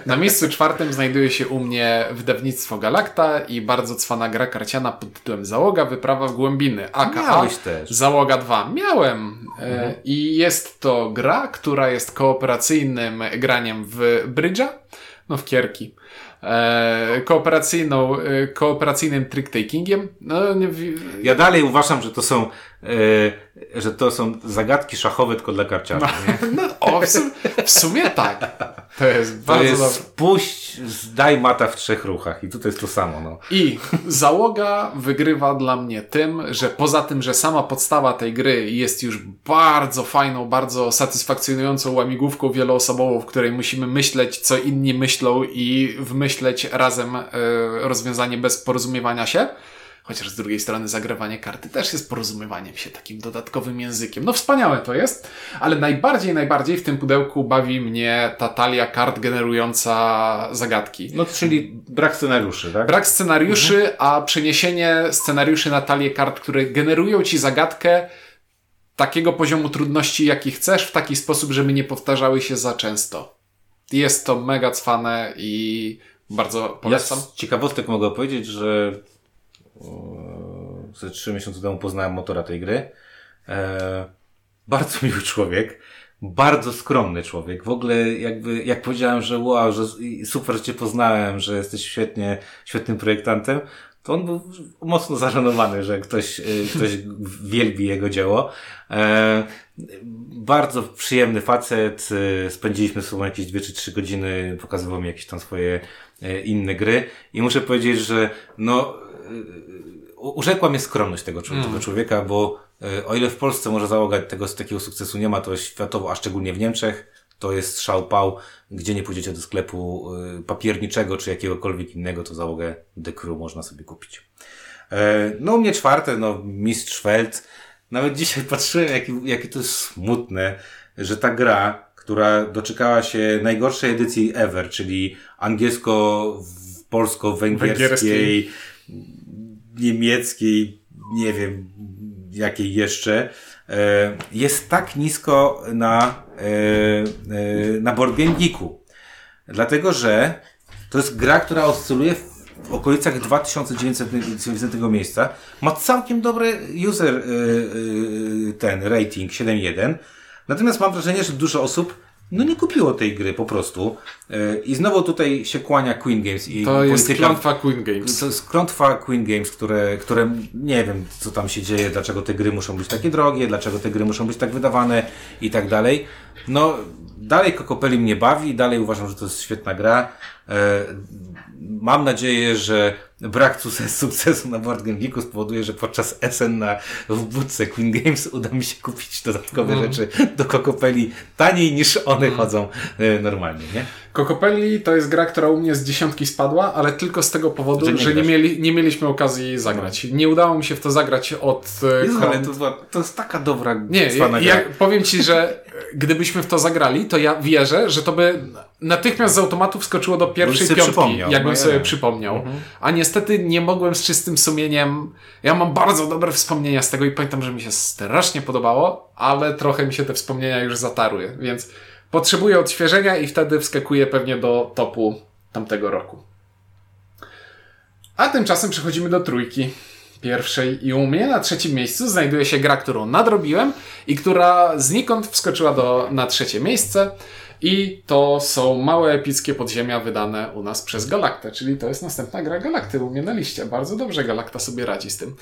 Na miejscu czwartym znajduje się u mnie wydawnictwo Galakta i bardzo cwana gra karciana pod tytułem Załoga Wyprawa w Głębiny. AKA Miałeś też. Załoga 2. Miałem. E, mhm. I jest to gra, która jest kooperacyjnym graniem w brydża, no w kierki kooperacyjną, e, kooperacyjnym trick-takingiem. No, nie... Ja dalej uważam, że to są e, że to są zagadki szachowe tylko dla karciarzy. No, no o, w, sumie, w sumie tak. To jest bardzo to jest dobre. Puść, zdaj mata w trzech ruchach i tutaj jest to samo. No. I załoga wygrywa dla mnie tym, że poza tym, że sama podstawa tej gry jest już bardzo fajną, bardzo satysfakcjonującą łamigłówką wieloosobową, w której musimy myśleć, co inni myślą i wymyśleć razem y, rozwiązanie bez porozumiewania się, Chociaż z drugiej strony zagrywanie karty też jest porozumiewaniem się takim dodatkowym językiem. No wspaniałe to jest, ale najbardziej, najbardziej w tym pudełku bawi mnie ta talia kart generująca zagadki. No czyli brak scenariuszy, tak? Brak scenariuszy, mhm. a przeniesienie scenariuszy na talię kart, które generują ci zagadkę takiego poziomu trudności, jaki chcesz, w taki sposób, żeby nie powtarzały się za często. Jest to mega cwane i bardzo polecam. Ja z ciekawostek mogę powiedzieć, że ze trzy miesiące temu poznałem motora tej gry. E, bardzo miły człowiek, bardzo skromny człowiek. W ogóle jakby, jak powiedziałem, że wow, że super, że cię poznałem, że jesteś świetnie, świetnym projektantem, to on był mocno zażenowany, że ktoś, e, ktoś wielbi jego dzieło. E, bardzo przyjemny facet. E, spędziliśmy sobą jakieś dwie czy trzy godziny, pokazywał mi jakieś tam swoje e, inne gry i muszę powiedzieć, że no, urzekła mnie skromność tego, tego mm. człowieka, bo e, o ile w Polsce może załoga tego, takiego sukcesu nie ma, to światowo, a szczególnie w Niemczech, to jest szał pał, gdzie nie pójdziecie do sklepu e, papierniczego czy jakiegokolwiek innego, to załogę Crew można sobie kupić. E, no u mnie czwarte, no Mistrz Feld. Nawet dzisiaj patrzyłem, jakie jaki to jest smutne, że ta gra, która doczekała się najgorszej edycji ever, czyli angielsko-polsko-węgierskiej, niemieckiej, nie wiem jakiej jeszcze, e, jest tak nisko na, e, e, na Board Game Geeku. Dlatego, że to jest gra, która oscyluje w okolicach 2900 miejsca. Ma całkiem dobry user ten rating 7.1. Natomiast mam wrażenie, że dużo osób no nie kupiło tej gry po prostu. Y, I znowu tutaj się kłania Queen Games i To jest klątwa Queen Games. To jest klątwa Queen Games, które, które nie wiem, co tam się dzieje, dlaczego te gry muszą być takie drogie, dlaczego te gry muszą być tak wydawane i tak dalej. No, dalej Kokopeli mnie bawi, dalej uważam, że to jest świetna gra. E, mam nadzieję, że brak sukcesu na Board Game Geeku spowoduje, że podczas SN na, w budce Queen Games uda mi się kupić dodatkowe mm. rzeczy do Kokopeli taniej niż one mm. chodzą e, normalnie, nie? Kokopelli to jest gra, która u mnie z dziesiątki spadła, ale tylko z tego powodu, że nie, że nie, mieli, nie mieliśmy okazji zagrać. Nie udało mi się w to zagrać od... E, Jezu, ale to, to jest taka dobra Nie, ja, ja powiem Ci, że gdybyśmy w to zagrali, to ja wierzę, że to by natychmiast z automatu wskoczyło do pierwszej piątki, jakbym no, sobie przypomniał. Mhm. A niestety nie mogłem z czystym sumieniem. Ja mam bardzo dobre wspomnienia z tego i pamiętam, że mi się strasznie podobało, ale trochę mi się te wspomnienia już zatarły, więc potrzebuję odświeżenia i wtedy wskakuję pewnie do topu tamtego roku. A tymczasem przechodzimy do trójki pierwszej i u mnie na trzecim miejscu znajduje się gra, którą nadrobiłem i która znikąd wskoczyła do, na trzecie miejsce. I to są małe epickie podziemia wydane u nas przez Galaktę, czyli to jest następna gra Galakty u mnie na liście. Bardzo dobrze Galakta sobie radzi z tym.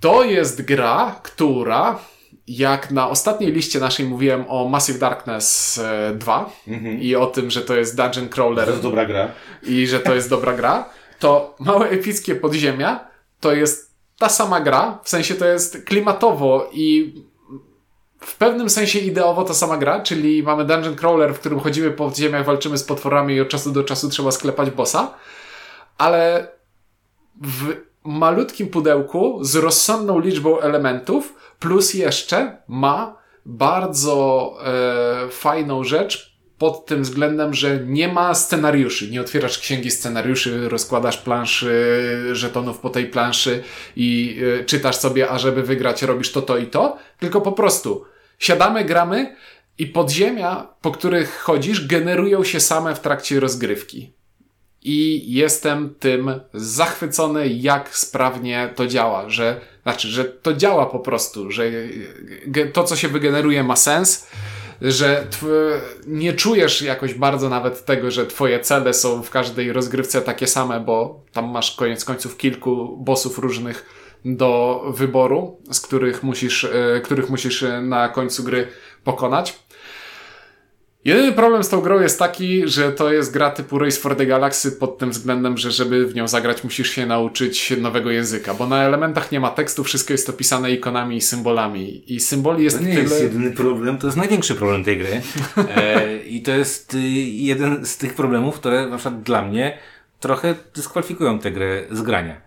To jest gra, która jak na ostatniej liście naszej mówiłem o Massive Darkness 2 mhm. i o tym, że to jest dungeon crawler. To jest dobra gra. I że to jest dobra gra, to małe epickie podziemia to jest ta sama gra, w sensie to jest klimatowo i w pewnym sensie ideowo ta sama gra, czyli mamy dungeon crawler, w którym chodzimy po ziemiach, walczymy z potworami i od czasu do czasu trzeba sklepać bossa, ale w malutkim pudełku z rozsądną liczbą elementów, plus jeszcze ma bardzo e, fajną rzecz, pod tym względem, że nie ma scenariuszy. Nie otwierasz księgi scenariuszy, rozkładasz planszy, żetonów po tej planszy i y, czytasz sobie, a żeby wygrać robisz to, to i to, tylko po prostu siadamy, gramy i podziemia, po których chodzisz, generują się same w trakcie rozgrywki. I jestem tym zachwycony, jak sprawnie to działa, że, znaczy, że to działa po prostu, że to, co się wygeneruje, ma sens że nie czujesz jakoś bardzo nawet tego, że twoje cele są w każdej rozgrywce takie same, bo tam masz koniec końców kilku bossów różnych do wyboru, z których musisz, e, których musisz na końcu gry pokonać. Jedyny problem z tą grą jest taki, że to jest gra typu Race for the Galaxy pod tym względem, że żeby w nią zagrać musisz się nauczyć nowego języka, bo na elementach nie ma tekstu, wszystko jest opisane ikonami i symbolami. I symboli jest To nie tyle... jest jedyny problem, to jest największy problem tej gry. E, I to jest y, jeden z tych problemów, które na przykład dla mnie trochę dyskwalifikują tę grę z grania.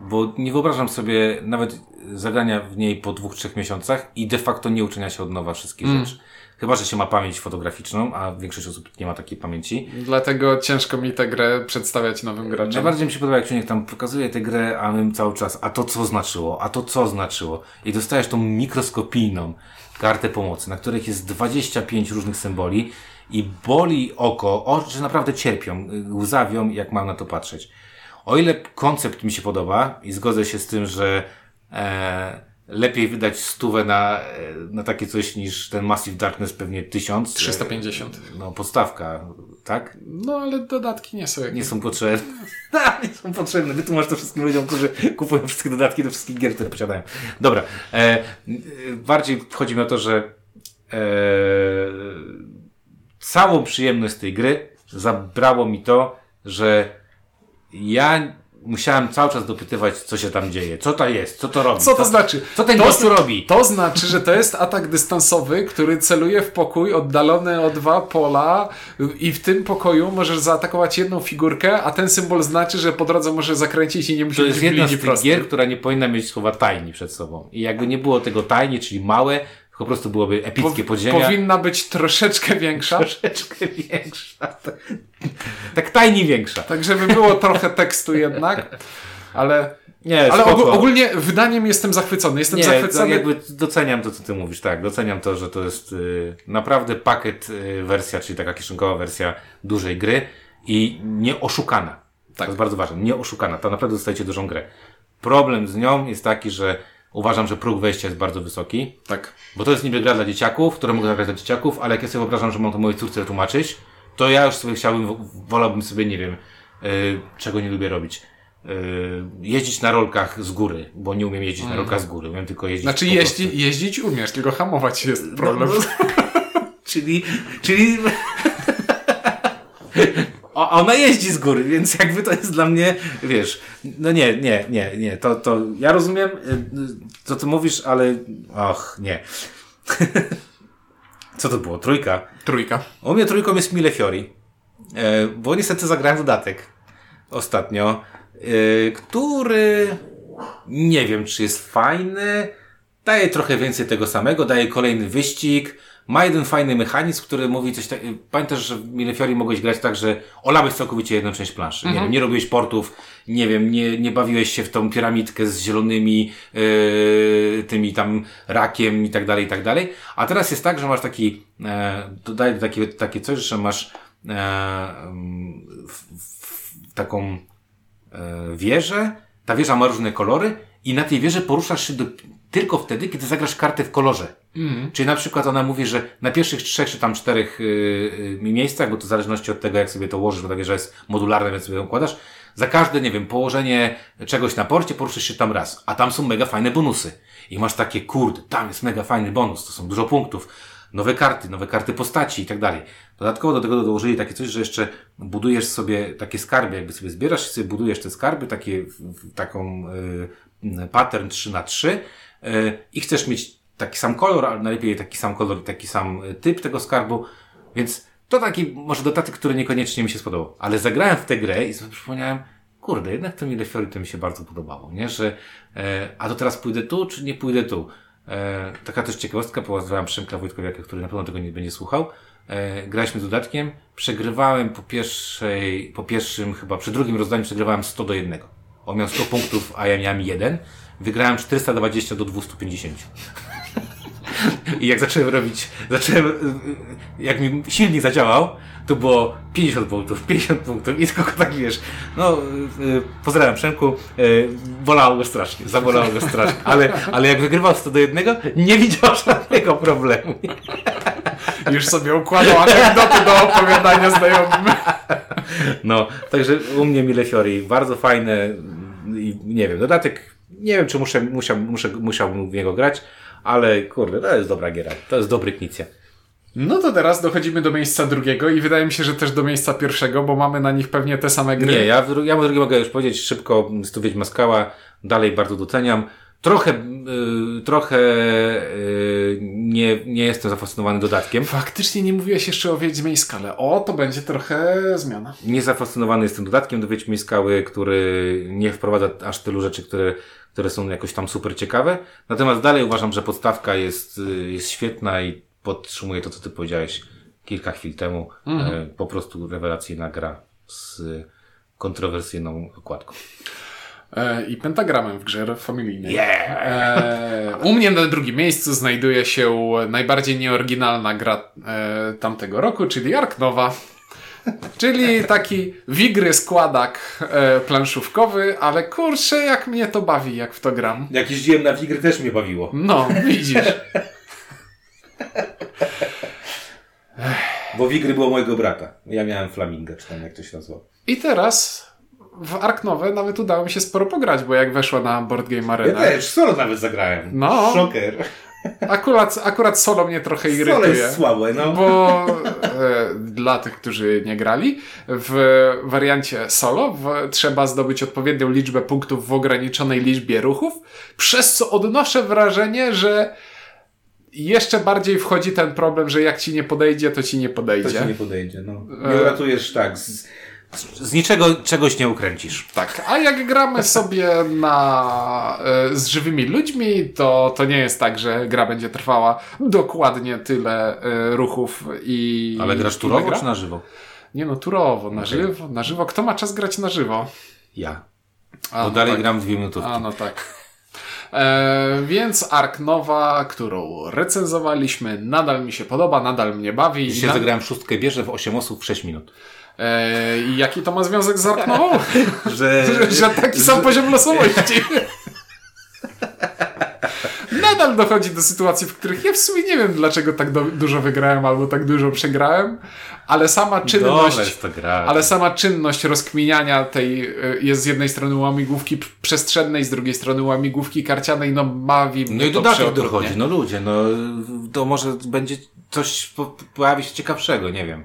Bo nie wyobrażam sobie nawet zagrania w niej po dwóch, trzech miesiącach i de facto nie uczenia się od nowa wszystkich mm. rzeczy. Chyba, że się ma pamięć fotograficzną, a większość osób nie ma takiej pamięci. Dlatego ciężko mi tę grę przedstawiać nowym graczom. Najbardziej mi się podoba, jak człowiek tam pokazuje tę grę, a my cały czas, a to co znaczyło, a to co znaczyło. I dostajesz tą mikroskopijną kartę pomocy, na których jest 25 różnych symboli i boli oko, oczy naprawdę cierpią, łzawią, jak mam na to patrzeć. O ile koncept mi się podoba i zgodzę się z tym, że e, lepiej wydać stówę na, na takie coś niż ten Massive Darkness pewnie 1000. 350. No, podstawka, tak? No, ale dodatki nie są. Nie są potrzebne. nie są potrzebne. Wytłumacz to wszystkim ludziom, którzy kupują wszystkie dodatki do wszystkich gier, które posiadają. Dobra. E, bardziej chodzi mi o to, że e, całą przyjemność tej gry zabrało mi to, że ja musiałem cały czas dopytywać, co się tam dzieje, co to jest, co to robi. Co to, to znaczy? Co ten gościu robi? To znaczy, że to jest atak dystansowy, który celuje w pokój oddalony o dwa pola i w tym pokoju możesz zaatakować jedną figurkę, a ten symbol znaczy, że po drodze możesz zakręcić i nie musisz To jest jedna z tych gier, która nie powinna mieć słowa tajni przed sobą. I jakby nie było tego tajni, czyli małe, po prostu byłoby epickie po, podziemia. Powinna być troszeczkę większa. Troszeczkę większa. Tak, tak tajnie większa. Tak, żeby było trochę tekstu jednak, ale... Nie, ale og ogólnie wydaniem jestem zachwycony. Jestem nie, zachwycony. jakby doceniam to, co ty mówisz, tak. Doceniam to, że to jest y, naprawdę pakiet y, wersja, czyli taka kieszonkowa wersja dużej gry i nie oszukana. To jest bardzo ważne. Nie oszukana. To naprawdę dostajecie dużą grę. Problem z nią jest taki, że uważam, że próg wejścia jest bardzo wysoki. Tak. Bo to jest niby gra dla dzieciaków, które mogę zagrać dla dzieciaków, ale jak ja sobie wyobrażam, że mam to mojej córce tłumaczyć, to ja już sobie chciałbym, wo- wolałbym sobie, nie wiem, yy, czego nie lubię robić. Yy, jeździć na rolkach z góry, bo nie umiem jeździć na rolkach z góry, umiem tylko jeździć Znaczy jeździ, jeździć umiesz, tylko hamować jest problem. No, czyli, czyli o, ona jeździ z góry, więc jakby to jest dla mnie, wiesz, no nie, nie, nie, nie, to, to ja rozumiem, y, co ty mówisz, ale och, nie. Co to było? Trójka. Trójka. U mnie trójką jest Mille Fiori, e, bo niestety zagrałem dodatek ostatnio, e, który nie wiem, czy jest fajny, daje trochę więcej tego samego, daje kolejny wyścig, ma jeden fajny mechanizm, który mówi coś tak, pamiętasz, że w Mille Fiori mogłeś grać tak, że olałeś całkowicie jedną część planszy, nie wiem, nie robiłeś portów, nie wiem, nie, nie bawiłeś się w tą piramidkę z zielonymi, yy, tymi tam rakiem i tak dalej, i tak dalej, a teraz jest tak, że masz taki, e, dodaję takie, takie coś, że masz e, mm, w, w, taką e, wieżę. Ta wieża ma różne kolory i na tej wieży poruszasz się do, tylko wtedy, kiedy zagrasz kartę w kolorze. Czyli na przykład ona mówi, że na pierwszych trzech czy tam czterech y, y, miejscach, bo to w zależności od tego, jak sobie to ułożysz, bo ta wieża jest modularna, więc sobie układasz, za każde, nie wiem, położenie czegoś na porcie poruszysz się tam raz. A tam są mega fajne bonusy. I masz takie, kurde, tam jest mega fajny bonus, to są dużo punktów. Nowe karty, nowe karty postaci i tak dalej. Dodatkowo do tego dołożyli takie coś, że jeszcze budujesz sobie takie skarby, jakby sobie zbierasz i sobie budujesz te skarby, takie, w, w, taką y, pattern 3 na 3 y, i chcesz mieć taki sam kolor, ale najlepiej taki sam kolor, taki sam y, typ tego skarbu, więc to taki może dodatek, który niekoniecznie mi się spodobał. Ale zagrałem w tę grę i sobie przypomniałem, kurde, jednak to Fiori to mi się bardzo podobało, nie? Że, e, a to teraz pójdę tu, czy nie pójdę tu? E, taka też ciekawostka, pozwałem Przemka Wojtkowiaka, który na pewno tego nie będzie słuchał. E, graliśmy z dodatkiem, przegrywałem po pierwszej, po pierwszym, chyba przy drugim rozdaniu przegrywałem 100 do 1. On miał 100 punktów, a ja miałem 1. Wygrałem 420 do 250. I jak zacząłem robić, zacząłem, y, y, jak mi silnik zadziałał, to było 50 punktów, 50 punktów i tylko tak wiesz, no, y, y, pozdrawiam Przemku, y, bolało go strasznie, zabolało go strasznie, ale, ale jak wygrywał 100 do 1, nie widział żadnego problemu. Już sobie układał anegdoty do opowiadania znajomym. No, także u mnie Mille Fiori, bardzo fajne i nie wiem, dodatek, nie wiem czy muszę, musiał, muszę, musiałbym w niego grać, ale kurde, to jest dobra giera, to jest dobry knicja. No to teraz dochodzimy do miejsca drugiego i wydaje mi się, że też do miejsca pierwszego, bo mamy na nich pewnie te same gry. Nie, ja, ja drugi mogę już powiedzieć szybko, to Wiedźma Skała, dalej bardzo doceniam. Trochę, y, trochę y, nie, nie jestem zafascynowany dodatkiem. Faktycznie nie mówiłeś jeszcze o Wiedźmiej Skale. O, to będzie trochę zmiana. Nie zafascynowany jestem dodatkiem do Wiedźmi Skały, który nie wprowadza aż tylu rzeczy, które, które są jakoś tam super ciekawe. Natomiast dalej uważam, że podstawka jest, y, jest świetna i podtrzymuje to, co ty powiedziałeś kilka chwil temu. E, po prostu rewelacyjna gra z kontrowersyjną okładką. E, I pentagramem w grze familijnej. Yeah! E, u mnie na drugim miejscu znajduje się najbardziej nieoryginalna gra e, tamtego roku, czyli Ark Nova. Czyli taki wigry składak e, planszówkowy, ale kurczę, jak mnie to bawi, jak w to gram. Jak jeździłem na Wigry też mnie bawiło. No, widzisz. Bo Wigry było mojego brata. Ja miałem Flaminga, czy tam jak to się nazywa. I teraz w Ark Nowe nawet udało mi się sporo pograć, bo jak weszła na Board Game Ja Arena, też, solo nawet zagrałem. No. Szoker. akurat, akurat solo mnie trochę Solo irytuje. jest słabe, no. Bo e, dla tych, którzy nie grali, w wariancie solo w, trzeba zdobyć odpowiednią liczbę punktów w ograniczonej liczbie ruchów, przez co odnoszę wrażenie, że jeszcze bardziej wchodzi ten problem, że jak ci nie podejdzie, to ci nie To podejdzie. ci nie podejdzie, no. E. Nie uratujesz tak. Z, z, niczego czegoś nie ukręcisz. Tak, a jak gramy sobie na, e, z żywymi ludźmi, to, to nie jest tak, że gra będzie trwała dokładnie tyle e, ruchów i. Ale grasz turowo gra? czy na żywo? Nie no, turowo, na żywo, na żywo. Kto ma czas grać na żywo? Ja. A, Bo no dalej tak. gram dwie minutówki. A no tak. E, więc Ark Nowa, którą recenzowaliśmy, nadal mi się podoba, nadal mnie bawi. Dzisiaj Na- zagrałem szóstkę bierze w 8 osób w 6 minut. E, I jaki to ma związek z Arknową? Że, że, taki sam poziom losowości. Nadal dochodzi do sytuacji, w których ja w sumie nie wiem, dlaczego tak do, dużo wygrałem albo tak dużo przegrałem, ale sama czynność, ale sama czynność rozkminiania tej y, jest z jednej strony łamigłówki przestrzennej, z drugiej strony łamigłówki karcianej, no mnie No i to dodatek dochodzi, no ludzie, no to może będzie coś po, pojawi się ciekawszego, nie wiem.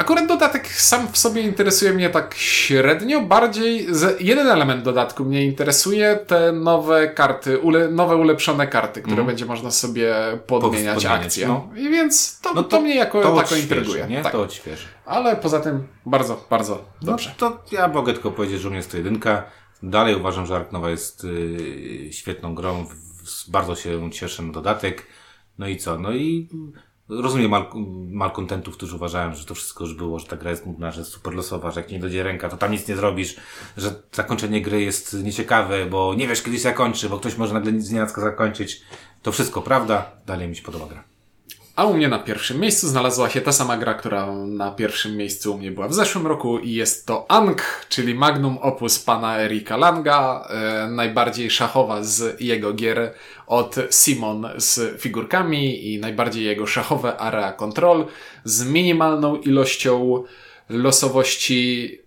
Akurat dodatek sam w sobie interesuje mnie tak średnio, bardziej jeden element dodatku mnie interesuje, te nowe karty, ule, nowe ulepszone karty, które będzie można sobie podmieniać, podmieniać, akcje. no. I więc to, No to, mnie jako to tako intryguje. nie? Tak. To odświeży. Ale poza tym bardzo, bardzo dobrze. No, to ja mogę tylko powiedzieć, że u mnie jest to jedynka. Dalej uważam, że Ark Nova jest y, świetną grą. W, bardzo się cieszę na dodatek. No i co? No i rozumiem mal, malkontentów, którzy uważają, że to wszystko już było, że ta gra jest nudna, że jest super losowa, że jak nie dojdzie ręka, to tam nic nie zrobisz, że zakończenie gry jest nieciekawe, bo nie wiesz kiedy się zakończy, bo ktoś może nagle z nienacka zakończyć. To wszystko prawda. Dalej mi się podoba gra. A u mnie na pierwszym miejscu znalazła się ta sama gra, która na pierwszym miejscu u mnie była w zeszłym roku i jest to Ankh, czyli magnum opus pana Erika Langa, e, najbardziej szachowa z jego gier od Simon z figurkami i najbardziej jego szachowe area control z minimalną ilością losowości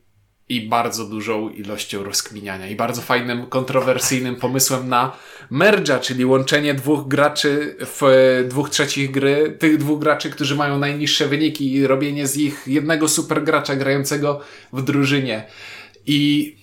i bardzo dużą ilością rozkminiania i bardzo fajnym, kontrowersyjnym pomysłem na merge'a, czyli łączenie dwóch graczy w e, dwóch trzecich gry, tych dwóch graczy, którzy mają najniższe wyniki i robienie z ich jednego super gracza grającego w drużynie. I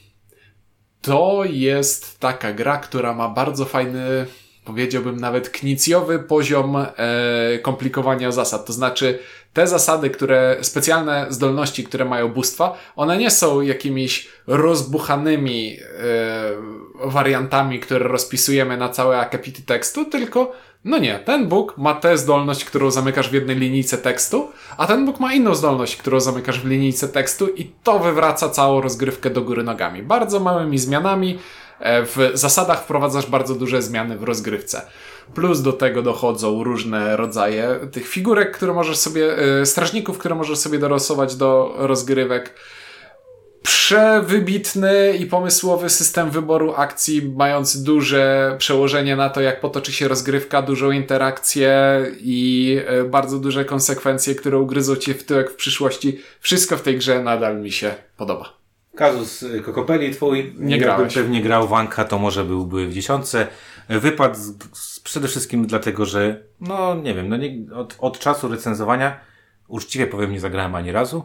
to jest taka gra, która ma bardzo fajny, powiedziałbym nawet knicjowy poziom e, komplikowania zasad. To znaczy, te zasady, które, specjalne zdolności, które mają bóstwa, one nie są jakimiś rozbuchanymi e, wariantami, które rozpisujemy na całe akapity tekstu, tylko no nie, ten Bóg ma tę zdolność, którą zamykasz w jednej linijce tekstu, a ten Bóg ma inną zdolność, którą zamykasz w linijce tekstu i to wywraca całą rozgrywkę do góry nogami. Bardzo małymi zmianami, e, w zasadach wprowadzasz bardzo duże zmiany w rozgrywce. Plus do tego dochodzą różne rodzaje tych figurek, które możesz sobie, e, strażników, które możesz sobie dorosować do rozgrywek przewybitny i pomysłowy system wyboru akcji, mający duże przełożenie na to, jak potoczy się rozgrywka, dużą interakcję i e, bardzo duże konsekwencje, które ugryzą cię w tyłek w przyszłości. Wszystko w tej grze nadal mi się podoba. Kazus y, Kokopeli twój. Nie grałeś. pewnie grał Wanka, to może byłby w dziesiątce. Wypadł z, z, przede wszystkim dlatego, że no nie wiem, no nie, od, od czasu recenzowania uczciwie powiem nie zagrałem ani razu.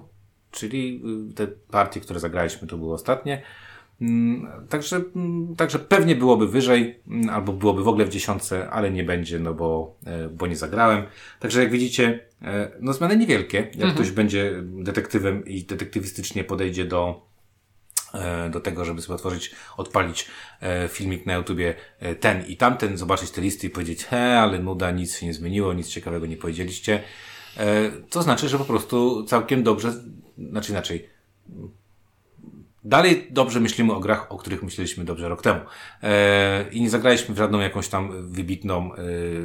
Czyli y, te partie, które zagraliśmy, to były ostatnie. Mm, Także, mm, także pewnie byłoby wyżej, mm, albo byłoby w ogóle w dziesiątce, ale nie będzie, no bo, e, bo nie zagrałem. Także jak widzicie, e, no zmiany niewielkie. Jak ktoś będzie detektywem i detektywistycznie podejdzie do, do tego, żeby sobie otworzyć, odpalić e, filmik na YouTubie e, ten i tamten, zobaczyć te listy i powiedzieć, he, ale nuda, nic się nie zmieniło, nic ciekawego nie powiedzieliście. E, To znaczy, że po prostu całkiem dobrze, znaczy inaczej, dalej dobrze myślimy o grach, o których myśleliśmy dobrze rok temu. E, I nie zagraliśmy w żadną jakąś tam wybitną, e,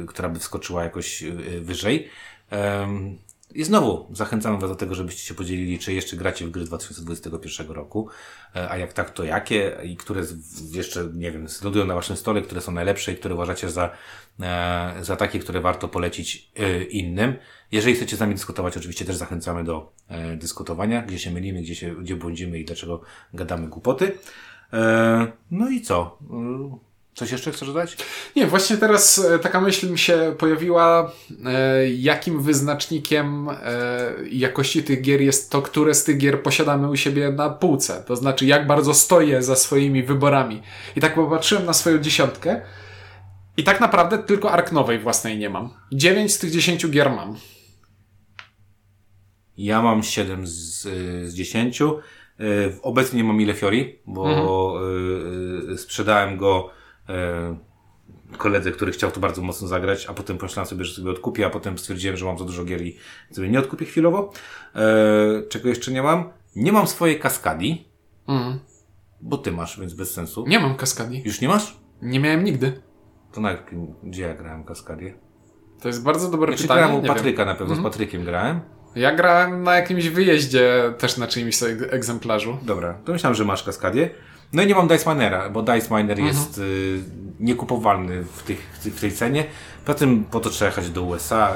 która by wskoczyła jakoś e, wyżej. I znowu zachęcamy Was do tego, żebyście się podzielili, czy jeszcze gracie w gry 2021 roku, e, a jak tak, to jakie i które z- jeszcze, nie wiem, zlodują na Waszym stole, które są najlepsze i które uważacie za, e, za takie, które warto polecić e, innym. Jeżeli chcecie z nami dyskutować, oczywiście też zachęcamy do dyskutowania, gdzie się mylimy, gdzie, się, gdzie błądzimy i dlaczego gadamy głupoty. No i co? Coś jeszcze chcesz dodać? Nie, właśnie teraz e, taka myśl mi się pojawiła, e, jakim wyznacznikiem e, jakości tych gier jest to, które z tych gier posiadamy u siebie na półce. To znaczy, jak bardzo stoję za swoimi wyborami. I tak popatrzyłem na swoją dziesiątkę i tak naprawdę tylko Ark Nowej własnej nie mam. 9 z tych 10 gier mam. Ja mam 7 z, z 10. Y, Obecnie nie mam ile Fiori, bo y, sprzedałem go koledze, który chciał to bardzo mocno zagrać, a potem pomyślałem sobie, że sobie odkupię, a potem stwierdziłem, że mam za dużo gier i sobie nie odkupię chwilowo. E, czego jeszcze nie mam? Nie mam swojej kaskadi, Mhm. bo ty masz, więc bez sensu. Nie mam kaskadi. Już nie masz? Nie miałem nigdy. To na jakim, gdzie ja grałem kaskadię? To jest bardzo dobre Znaczy pytanie. grałem u nie wiem. Patryka na pewno, z Patrykiem grałem. Ja grałem na jakimś wyjeździe też na czyimś egzemplarzu. Dobra, to myślałem, że masz kaskadię. No i nie mam Dice Minera, bo Dice Miner jest y, niekupowalny w, tych, w tej cenie. Poza tym po to trzeba jechać do USA,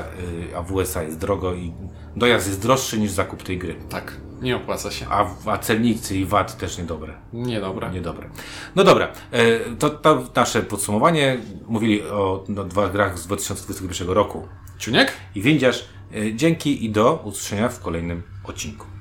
y, a w USA jest drogo i dojazd jest droższy niż zakup tej gry. Tak, nie opłaca się. A, a celnicy i VAT też niedobre. Niedobre. Niedobre. No dobra, e, to, to nasze podsumowanie. Mówili o no, dwóch grach z 2021 roku. Ciuniek? I Windziarz, e, dzięki i do usłyszenia w kolejnym odcinku.